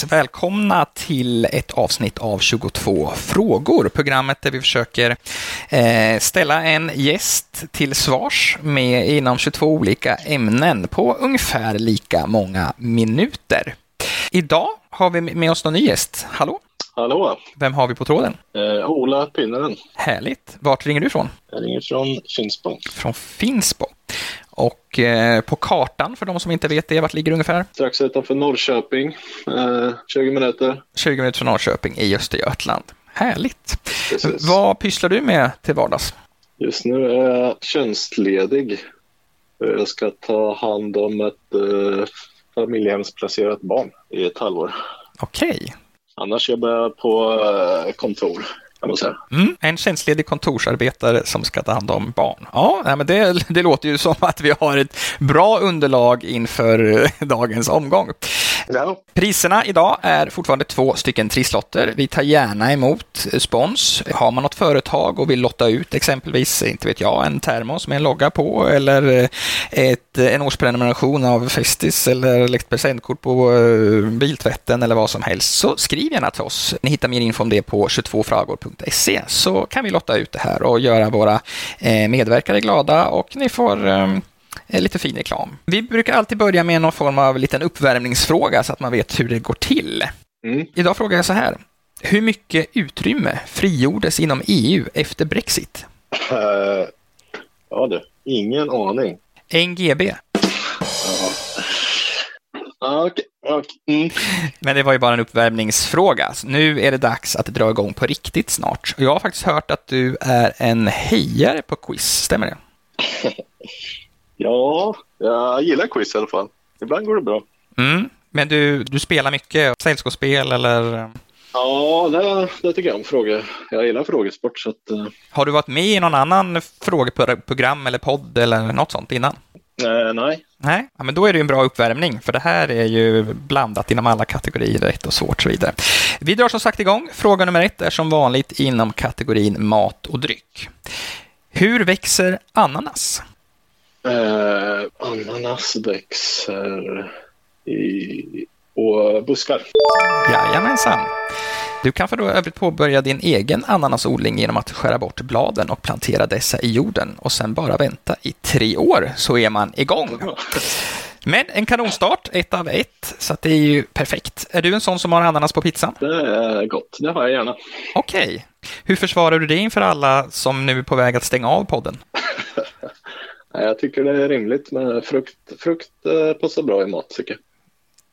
Yes, välkomna till ett avsnitt av 22 frågor. Programmet där vi försöker eh, ställa en gäst till svars med inom 22 olika ämnen på ungefär lika många minuter. Idag har vi med oss en ny gäst. Hallå? Hallå! Vem har vi på tråden? Eh, Ola Pinnaren. Härligt. Vart ringer du ifrån? Jag ringer från Finspång. Från Finspång. Och eh, på kartan, för de som inte vet det, vart ligger det ungefär? Strax utanför Norrköping. Eh, 20 minuter. 20 minuter från Norrköping i Östergötland. Härligt. Precis. Vad pysslar du med till vardags? Just nu är jag tjänstledig. Jag ska ta hand om ett eh, familjehemsplacerat barn i ett halvår. Okej. Annars jobbar jag på eh, kontor. Mm, en tjänstledig kontorsarbetare som ska ta hand om barn. Ja, men det, det låter ju som att vi har ett bra underlag inför dagens omgång. Ja. Priserna idag är fortfarande två stycken trisslotter. Vi tar gärna emot spons. Har man något företag och vill lotta ut exempelvis, inte vet jag, en termos med en logga på eller eh, ett, en årsprenumeration av Festis eller ett presentkort på eh, biltvätten eller vad som helst, så skriv gärna till oss. Ni hittar mer info om det på 22fragor.se så kan vi lotta ut det här och göra våra eh, medverkare glada och ni får lite fin reklam. Vi brukar alltid börja med någon form av liten uppvärmningsfråga så att man vet hur det går till. Mm. Idag frågar jag så här. Hur mycket utrymme frigjordes inom EU efter Brexit? Eh, ja du, ingen aning. 1 GB. Ah, Okej, okej. Mm. Men det var ju bara en uppvärmningsfråga. Så nu är det dags att dra igång på riktigt snart. Jag har faktiskt hört att du är en hejare på quiz, stämmer det? Ja, jag gillar quiz i alla fall. Ibland går det bra. Mm. Men du, du spelar mycket sällskapsspel eller Ja, det, det tycker jag om frågor. Jag gillar frågesport så att... eh, har du varit med i någon annan frågeprogram eller podd eller något sånt innan? eh, nej. Nej, ja, men då är det ju en bra uppvärmning, för det här är ju blandat inom alla kategorier, rätt och svårt och så vidare. Vi drar som sagt igång. Fråga nummer ett är som vanligt inom kategorin mat och dryck. Hur växer ananas? Eh, ananas i och buskar. Jajamensan. Du kan för då övrigt påbörja din egen ananasodling genom att skära bort bladen och plantera dessa i jorden och sen bara vänta i tre år så är man igång. Men en kanonstart, ett av ett, så det är ju perfekt. Är du en sån som har ananas på pizzan? Det är gott, det har jag gärna. Okej. Hur försvarar du det inför alla som nu är på väg att stänga av podden? Nej, Jag tycker det är rimligt med frukt. Frukt eh, passar bra i mat tycker jag.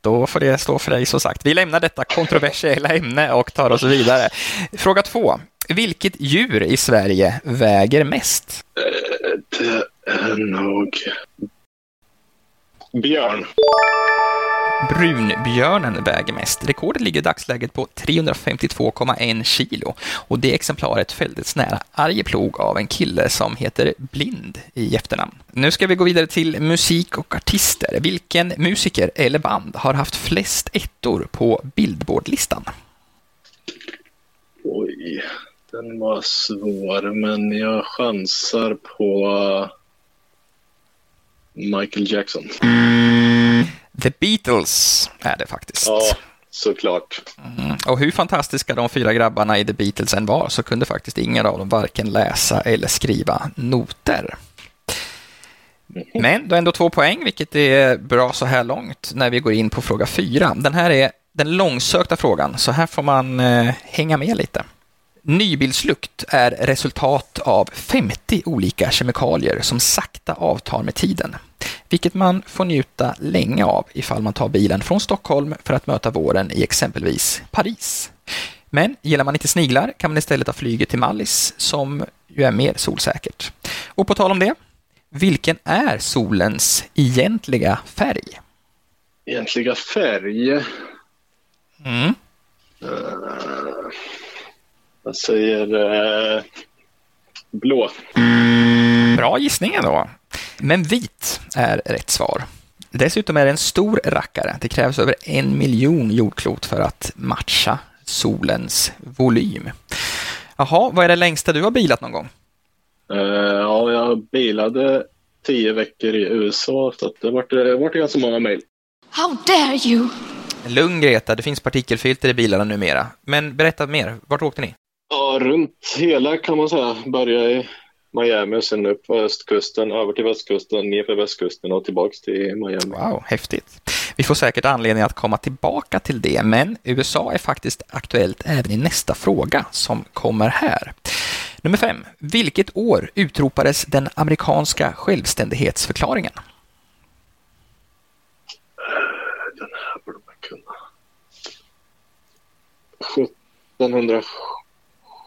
Då får det stå för dig som sagt. Vi lämnar detta kontroversiella ämne och tar oss vidare. Fråga två. Vilket djur i Sverige väger mest? Det är nog björn. Brunbjörnen väger mest. Rekordet ligger i dagsläget på 352,1 kilo och det exemplaret fälldes nära Arjeplog av en kille som heter Blind i efternamn. Nu ska vi gå vidare till musik och artister. Vilken musiker eller band har haft flest ettor på Billboardlistan? Oj, den var svår men jag chansar på Michael Jackson. The Beatles är det faktiskt. Ja, såklart. Mm. Och hur fantastiska de fyra grabbarna i The Beatles än var så kunde faktiskt ingen av dem varken läsa eller skriva noter. Men du har ändå två poäng, vilket är bra så här långt när vi går in på fråga fyra. Den här är den långsökta frågan, så här får man eh, hänga med lite. Nybilslukt är resultat av 50 olika kemikalier som sakta avtar med tiden, vilket man får njuta länge av ifall man tar bilen från Stockholm för att möta våren i exempelvis Paris. Men gillar man inte sniglar kan man istället ta flyget till Mallis som ju är mer solsäkert. Och på tal om det, vilken är solens egentliga färg? Egentliga färg. Mm. Uh, jag säger uh, blå. Bra gissning ändå. Men vit är rätt svar. Dessutom är det en stor rackare. Det krävs över en miljon jordklot för att matcha solens volym. Jaha, vad är det längsta du har bilat någon gång? Uh, ja, jag bilade tio veckor i USA så att det vart, det vart ganska många mejl. How dare you! Lugn Greta, det finns partikelfilter i bilarna numera. Men berätta mer, vart åkte ni? Ja, runt hela kan man säga. Börja i Miami och sen upp på östkusten, över till västkusten, ner för västkusten och tillbaks till Miami. Wow, häftigt. Vi får säkert anledning att komma tillbaka till det, men USA är faktiskt aktuellt även i nästa fråga som kommer här. Nummer fem. Vilket år utropades den amerikanska självständighetsförklaringen? Den här borde man kunna.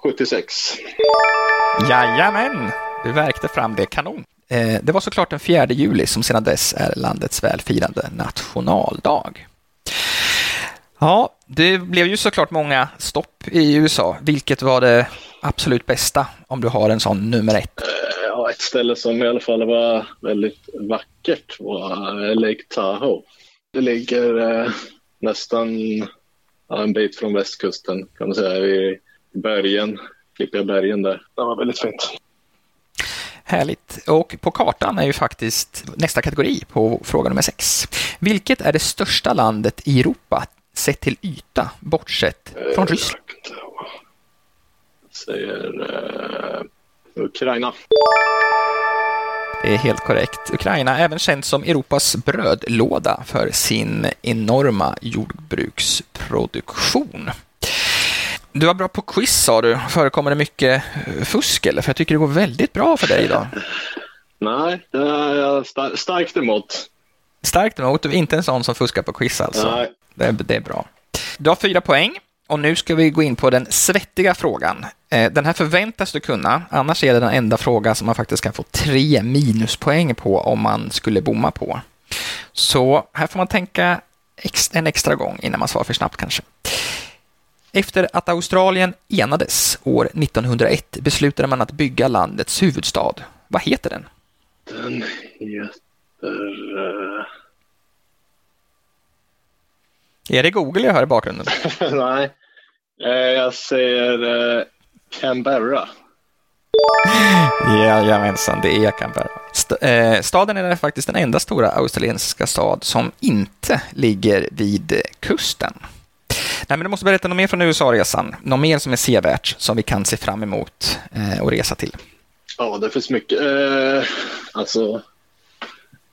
1776. Jajamän, du verkte fram det kanon. Eh, det var såklart den 4 juli som sedan dess är landets välfirande nationaldag. Ja, det blev ju såklart många stopp i USA. Vilket var det absolut bästa om du har en sån nummer ett? Ja, ett ställe som i alla fall var väldigt vackert var Lake Tahoe. Det ligger eh, nästan en bit från västkusten kan man säga, bergen, klippiga bergen där. Det var väldigt fint. Härligt. Och på kartan är ju faktiskt nästa kategori på fråga nummer sex. Vilket är det största landet i Europa sett till yta, bortsett från Eh, Ryssland? Säger eh, Ukraina. Det är helt korrekt. Ukraina är även känt som Europas brödlåda för sin enorma jordbruksproduktion. Du var bra på quiz sa du. Förekommer det mycket eh, fusk eller? För jag tycker det går väldigt bra för dig idag. Nej, det är jag star- starkt emot. Starkt emot, du är inte en sån som fuskar på quiz alltså. Nej. Det är, det är bra. Du har fyra poäng och nu ska vi gå in på den svettiga frågan. Eh, Den här förväntas du kunna, annars är det den enda fråga som man faktiskt kan få tre minuspoäng på om man skulle bomma på. Så här får man tänka en extra gång innan man svarar för snabbt kanske. Efter att Australien enades år 1901 beslutade man att bygga landets huvudstad. Vad heter den? Den heter... eh, Är det Google jag hör i bakgrunden? Nej, Eh, jag säger eh, Canberra. Jajamensan, det är Canberra. St- eh, staden är faktiskt den enda stora australiensiska stad som inte ligger vid kusten. Nej, men du måste berätta något mer från USA-resan. Något mer som är sevärt som vi kan se fram emot eh, och resa till. Ja, det finns mycket. Eh, alltså,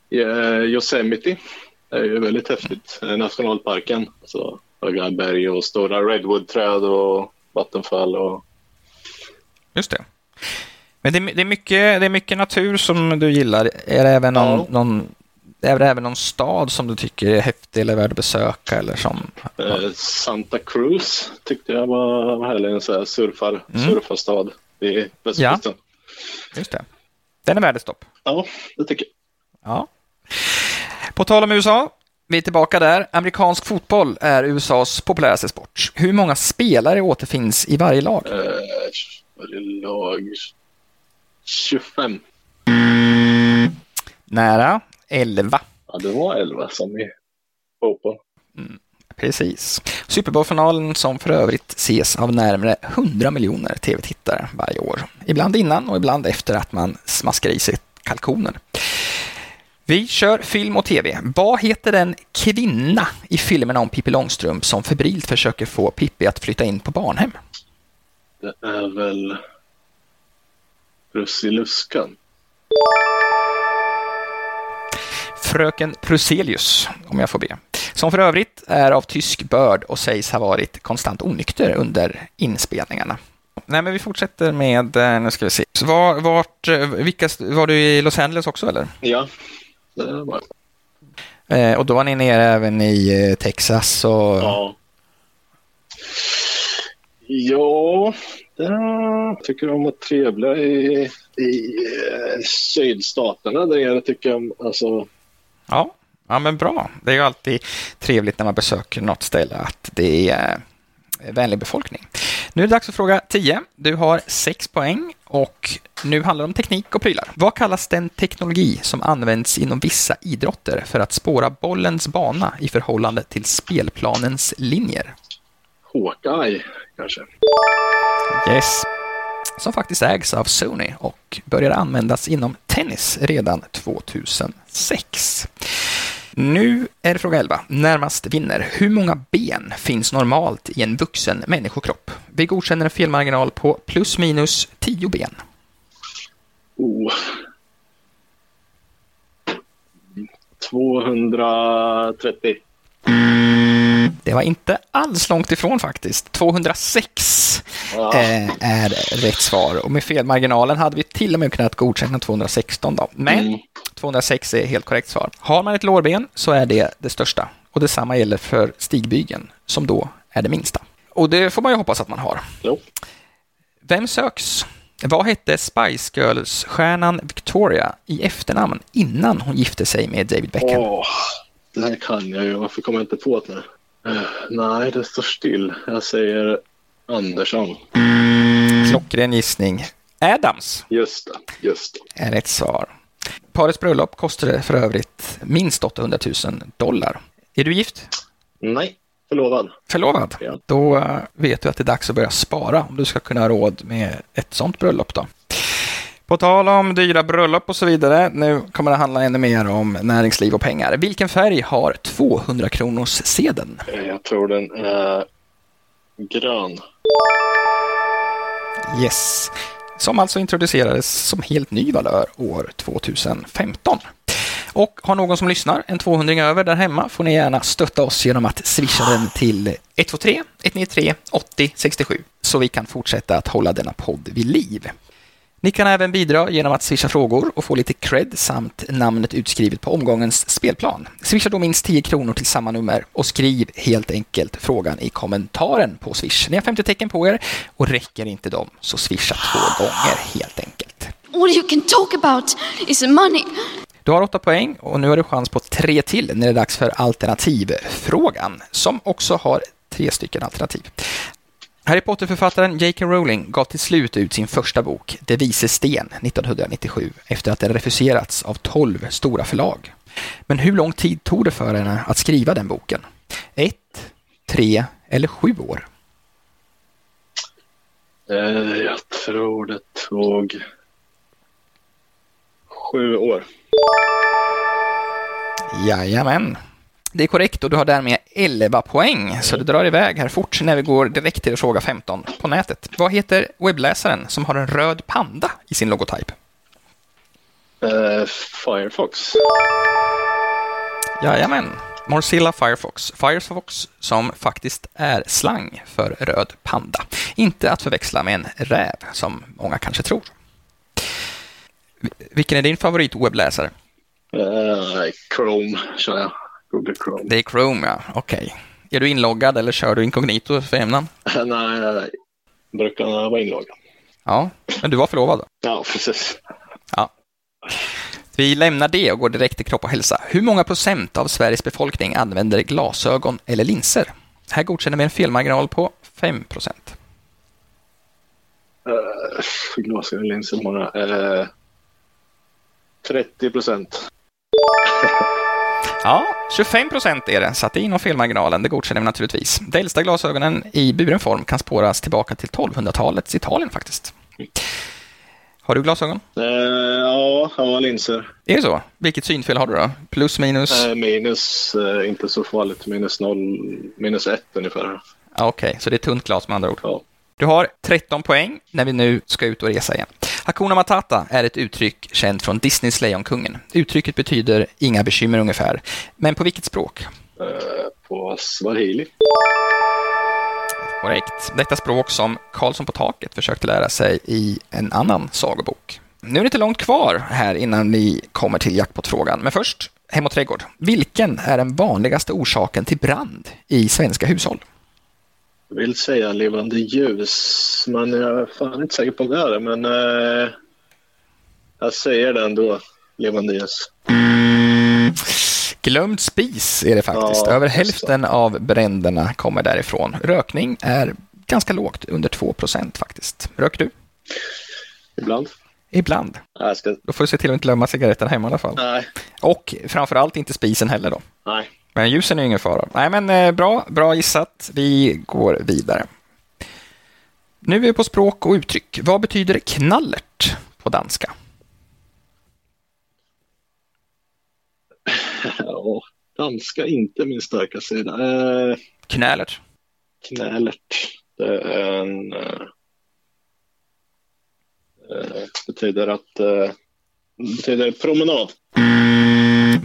eh, Yosemite är ju väldigt häftigt. Eh, nationalparken. Alltså, höga berg och stora redwoodträd och vattenfall. Och, Just det. Men det, är- det, är mycket, det är mycket natur som du gillar. Är det även någon, Ja. någon, är det även någon stad som du tycker är häftig eller värd att besöka? Eller som, eh, Santa Cruz tyckte jag var, härlig. En sån här surfar, surfarstad i västkusten. Just det. Den är värd ett stopp. Ja. det tycker jag. Ja. På tal om USA, vi är tillbaka där. Amerikansk fotboll är USAs populäraste sport. Hur många spelare återfinns i varje lag? Eh, varje lag 25. Nära 11. Ja, det var 11 som i fotboll. Precis. Super Bowl-finalen som för övrigt ses av närmare 100 miljoner tv-tittare varje år. Ibland innan och ibland efter att man smaskar i sig kalkonen. Vi kör film och tv. Vad heter den kvinna i filmerna om Pippi Långstrump som febrilt försöker få Pippi att flytta in på barnhem? Det är väl Prussiluskan. Fröken Pruselius, om jag får be. Som för övrigt är av tysk börd och sägs ha varit konstant onykter under inspelningarna. Nej, men vi fortsätter med, eh, nu ska vi se. Var, vart, eh, vilka, var du i Los Angeles också eller? Ja, det var Eh, och då var ni nere även i Texas och... Ja. Ja, jag tycker de var trevliga i, i eh, sydstaterna där nere tycker jag. Alltså, Ja, ja, men bra. Det är ju alltid trevligt när man besöker något ställe att det är eh, vänlig befolkning. Nu är det dags för fråga 10. Du har 6 poäng och nu handlar det om teknik och prylar. Vad kallas den teknologi som används inom vissa idrotter för att spåra bollens bana i förhållande till spelplanens linjer? Hawkeye kanske. Yes. Som faktiskt ägs av Sony och började användas inom tennis redan 2006. Nu är det fråga 11. Närmast vinner. Hur många ben finns normalt i en vuxen människokropp? Vi godkänner en felmarginal på plus minus 10 ben. Oh. 230. Det var inte alls långt ifrån faktiskt. 206 Ja. eh, är rätt svar. Och med felmarginalen hade vi till och med kunnat godkänna 216 då. Men Mm. 206 är helt korrekt svar. Har man ett lårben så är det det största. Och detsamma gäller för stigbygeln, som då är det minsta. Och det får man ju hoppas att man har. Jo. Vem söks? Vad hette Spice Girls-stjärnan Victoria i efternamn innan hon gifte sig med David Beckham? Åh, det här kan jag ju. Varför kommer jag inte på det? Uh, nej, det står still. Jag säger Andersson. Klockren gissning. Adams Just det, just det. är rätt svar. Parets bröllop kostade för övrigt minst 800 000 dollar. Är du gift? Nej, förlovad. Förlovad? Ja. Då vet du att det är dags att börja spara om du ska kunna ha råd med ett sånt bröllop. Då. På tal om dyra bröllop och så vidare, nu kommer det handla ännu mer om näringsliv och pengar. Vilken färg har 200 kronors sedeln? Jag tror den är grön. Yes, som alltså introducerades som helt ny valör år 2015. Och har någon som lyssnar en 200 över där hemma får ni gärna stötta oss genom att swisha den till 123 193 80 67 så vi kan fortsätta att hålla denna podd vid liv. Ni kan även bidra genom att swisha frågor och få lite cred samt namnet utskrivet på omgångens spelplan. Swisha då minst 10 kronor till samma nummer och skriv helt enkelt frågan i kommentaren på Swish. Ni har 50 tecken på er och räcker inte dem så swisha två gånger helt enkelt. All you can talk about is money. Du har åtta poäng och nu har du chans på tre till när det är dags för alternativfrågan som också har tre stycken alternativ. Harry Potter-författaren J.K. Rowling gav till slut ut sin första bok, Det vise sten, 1997 efter att den refuserats av tolv stora förlag. Men hur lång tid tog det för henne att skriva den boken? Ett, tre eller sju år? Eh, Jag tror det tog sju år. Jajamän. Det är korrekt och du har därmed 11 poäng, så det drar iväg här fort när vi går direkt till fråga 15 på nätet. Vad heter webbläsaren som har en röd panda i sin logotyp? Eh, Firefox. Jajamän. Mozilla Firefox. Firefox som faktiskt är slang för röd panda. Inte att förväxla med en räv, som många kanske tror. Vilken är din favoritwebbläsare? Eh, Chrome kör jag. Google Chrome. Det är Chrome, ja. Okej. Är du inloggad eller kör du inkognito för ämnen? nej, nej, nej. Brukar vara inloggad. Ja, men du var förlovad. Ja, precis. Ja. Vi lämnar det och går direkt till kropp och hälsa. Hur många procent av Sveriges befolkning använder glasögon eller linser? Här godkänner vi en felmarginal på 5 procent. Uh, Glasögon, linser, många. Eh, 30 procent. Ja, 25 procent är det, så det är inom felmarginalen. Det godkänner vi naturligtvis. De äldsta glasögonen i buren form kan spåras tillbaka till 1200-talets Italien faktiskt. Har du glasögon? Eh, ja, ja, linser. Är det så? Vilket synfel har du då? Plus, minus? Eh, minus, eh, inte så farligt. Minus noll, minus ett ungefär. Okej, så det är tunt glas med andra ord. Ja. Du har 13 poäng när vi nu ska ut och resa igen. Hakuna Matata är ett uttryck känt från Disneys Lejonkungen. Uttrycket betyder inga bekymmer ungefär. Men på vilket språk? Eh, på swahili. Korrekt. Detta språk som Karlsson på taket försökte lära sig i en annan sagobok. Nu är det inte långt kvar här innan vi kommer till jackpot-frågan. Men först, Hem och trädgård. Vilken är den vanligaste orsaken till brand i svenska hushåll? Vill säga levande ljus, men jag är fan inte säker på det. Men eh, jag säger det ändå. Levande ljus. Glömd spis är det faktiskt. Ja, Över hälften av bränderna kommer därifrån. Rökning är ganska lågt, under 2 procent faktiskt. Röker du? Ibland. Ibland. Jag ska... Då får du se till att inte glömma cigaretten hemma i alla fall. Nej. Och framförallt inte spisen heller då. Nej. Men ljusen är ingen fara. Nej, men eh, bra, bra gissat. Vi går vidare. Nu är vi på språk och uttryck. Vad betyder knallert på danska? Ja, Danska inte min starka sida. Eh, Knälert. knälert. Det är en... Eh, eh, betyder att... Eh, betyder promenad.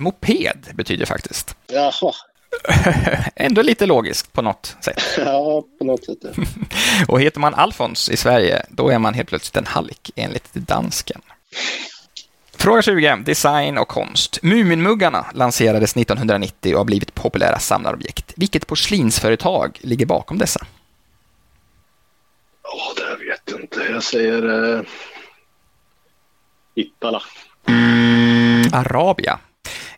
Moped betyder faktiskt. Jaha. Ändå lite logiskt på något sätt. Ja, på något sätt. ja. Och heter man Alfons i Sverige, då är man helt plötsligt en hallick enligt dansken. Fråga 20. Design och konst. Muminmuggarna lanserades 1990 och har blivit populära samlarobjekt. Vilket porslinsföretag ligger bakom dessa? Ja, det här vet jag inte. Jag säger... Eh, Ippala. Arabia.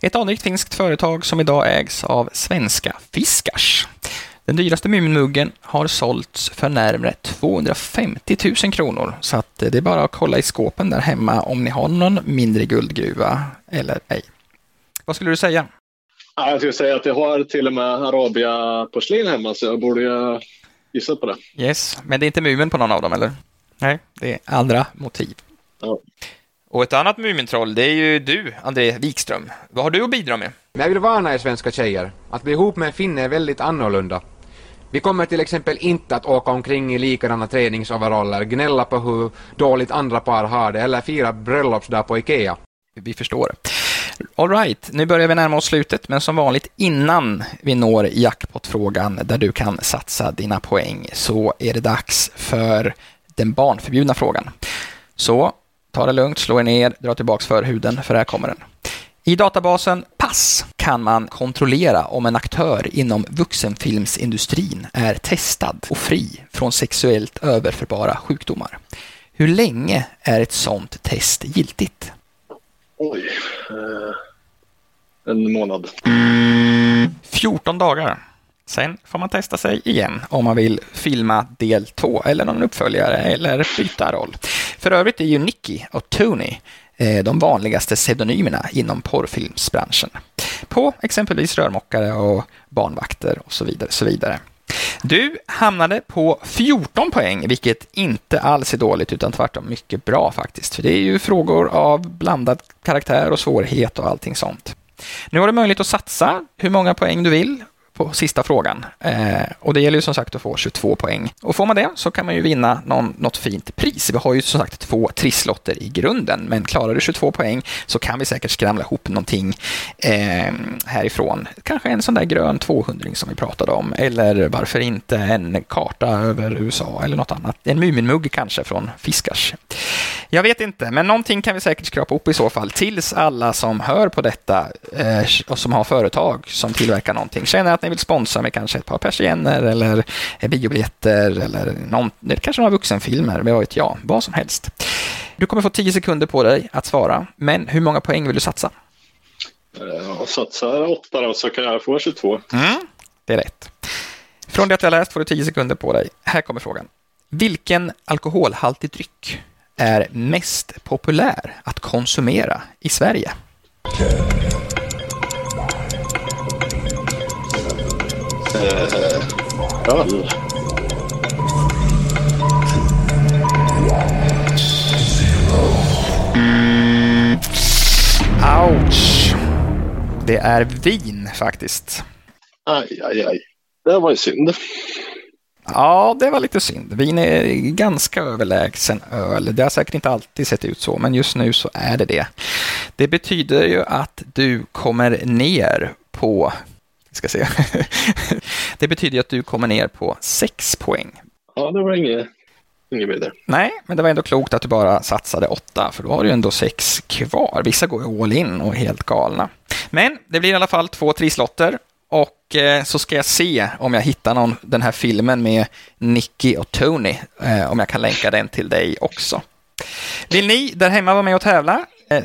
Ett anrikt finskt företag som idag ägs av svenska Fiskars. Den dyraste Muminmuggen har sålts för närmare 250 000 kronor, så att det är bara att kolla i skåpen där hemma om ni har någon mindre guldgruva eller ej. Vad skulle du säga? Ja, jag skulle säga att jag har till och med Arabia-porslin hemma, så jag borde gissa på det. Yes, men det är inte Mumin på någon av dem, eller? Nej, det är andra motiv. Ja. Och ett annat Mumintroll, det är ju du, André Wikström. Vad har du att bidra med? Jag vill varna er svenska tjejer. Att bli ihop med en finne är väldigt annorlunda. Vi kommer till exempel inte att åka omkring i likadana träningsoveraller, gnälla på hur dåligt andra par har det eller fira bröllopsdag på Ikea. Vi förstår. All right, nu börjar vi närma oss slutet, men som vanligt innan vi når jackpot-frågan där du kan satsa dina poäng så är det dags för den barnförbjudna frågan. Så ta det lugnt, slå er ner, dra tillbaks förhuden, för här kommer den. I databasen Pass kan man kontrollera om en aktör inom vuxenfilmsindustrin är testad och fri från sexuellt överförbara sjukdomar. Hur länge är ett sådant test giltigt? Oj. Eh, en månad. 14 dagar. Sen får man testa sig igen om man vill filma del 2 eller någon uppföljare eller byta roll. För övrigt är ju Nicky och Tony eh, de vanligaste pseudonymerna inom porrfilmsbranschen. På exempelvis rörmokare och barnvakter och så vidare. Så vidare. Du hamnade på 14 poäng, vilket inte alls är dåligt utan tvärtom mycket bra faktiskt. För det är ju frågor av blandad karaktär och svårighet och allting sånt. Nu har du möjlighet att satsa hur många poäng du vill på sista frågan. Eh, och det gäller ju som sagt att få 22 poäng. Och får man det så kan man ju vinna någon, något fint pris. Vi har ju som sagt två trisslotter i grunden, men klarar du 22 poäng så kan vi säkert skramla ihop någonting eh, härifrån. Kanske en sån där grön 200 som vi pratade om, eller varför inte en karta över USA eller något annat. En Muminmugg kanske från Fiskars. Jag vet inte, men någonting kan vi säkert skrapa upp i så fall, tills alla som hör på detta eh, och som har företag som tillverkar någonting känner att ni vill sponsra med kanske ett par persienner eller biobiljetter eller någon, kanske några vuxenfilmer, vad vet jag, vad som helst. Du kommer få 10 sekunder på dig att svara, men hur många poäng vill du satsa? Eh, och satsar åtta då, så kan jag få 22. Mm, det är rätt. Från det att jag läst får du 10 sekunder på dig. Här kommer frågan. Vilken alkoholhaltig dryck är mest populär att konsumera i Sverige? Öl. Ouch! Det är vin faktiskt. Aj, aj, aj. Det var ju synd. Ja, det var lite synd. Vin är ganska överlägsen öl. Det har säkert inte alltid sett ut så, men just nu så är det det. Det betyder ju att du kommer ner på... Ska se. det betyder ju att du kommer ner på sex poäng. Ja, det var inget, inget vidare. Nej, men det var ändå klokt att du bara satsade åtta, för då har du ändå sex kvar. Vissa går ju all in och är helt galna. Men det blir i alla fall två trisslotter och eh, så ska jag se om jag hittar någon, den här filmen med Nicky och Tony, eh, om jag kan länka den till dig också. Vill ni där hemma vara med och tävla eh,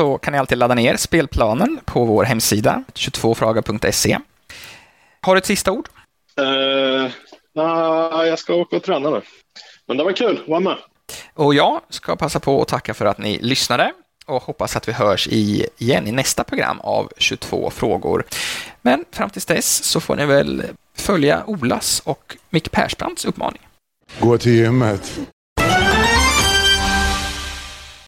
så kan ni alltid ladda ner spelplanen på vår hemsida, 22fraga.se. Har du ett sista ord? Uh, nah, jag ska åka och träna nu. Men det var kul att vara med. Och jag ska passa på att tacka för att ni lyssnade och hoppas att vi hörs i, igen i nästa program av 22 frågor. Men fram tills dess så får ni väl följa Olas och Mick Persbrandts uppmaning. Gå till gymmet.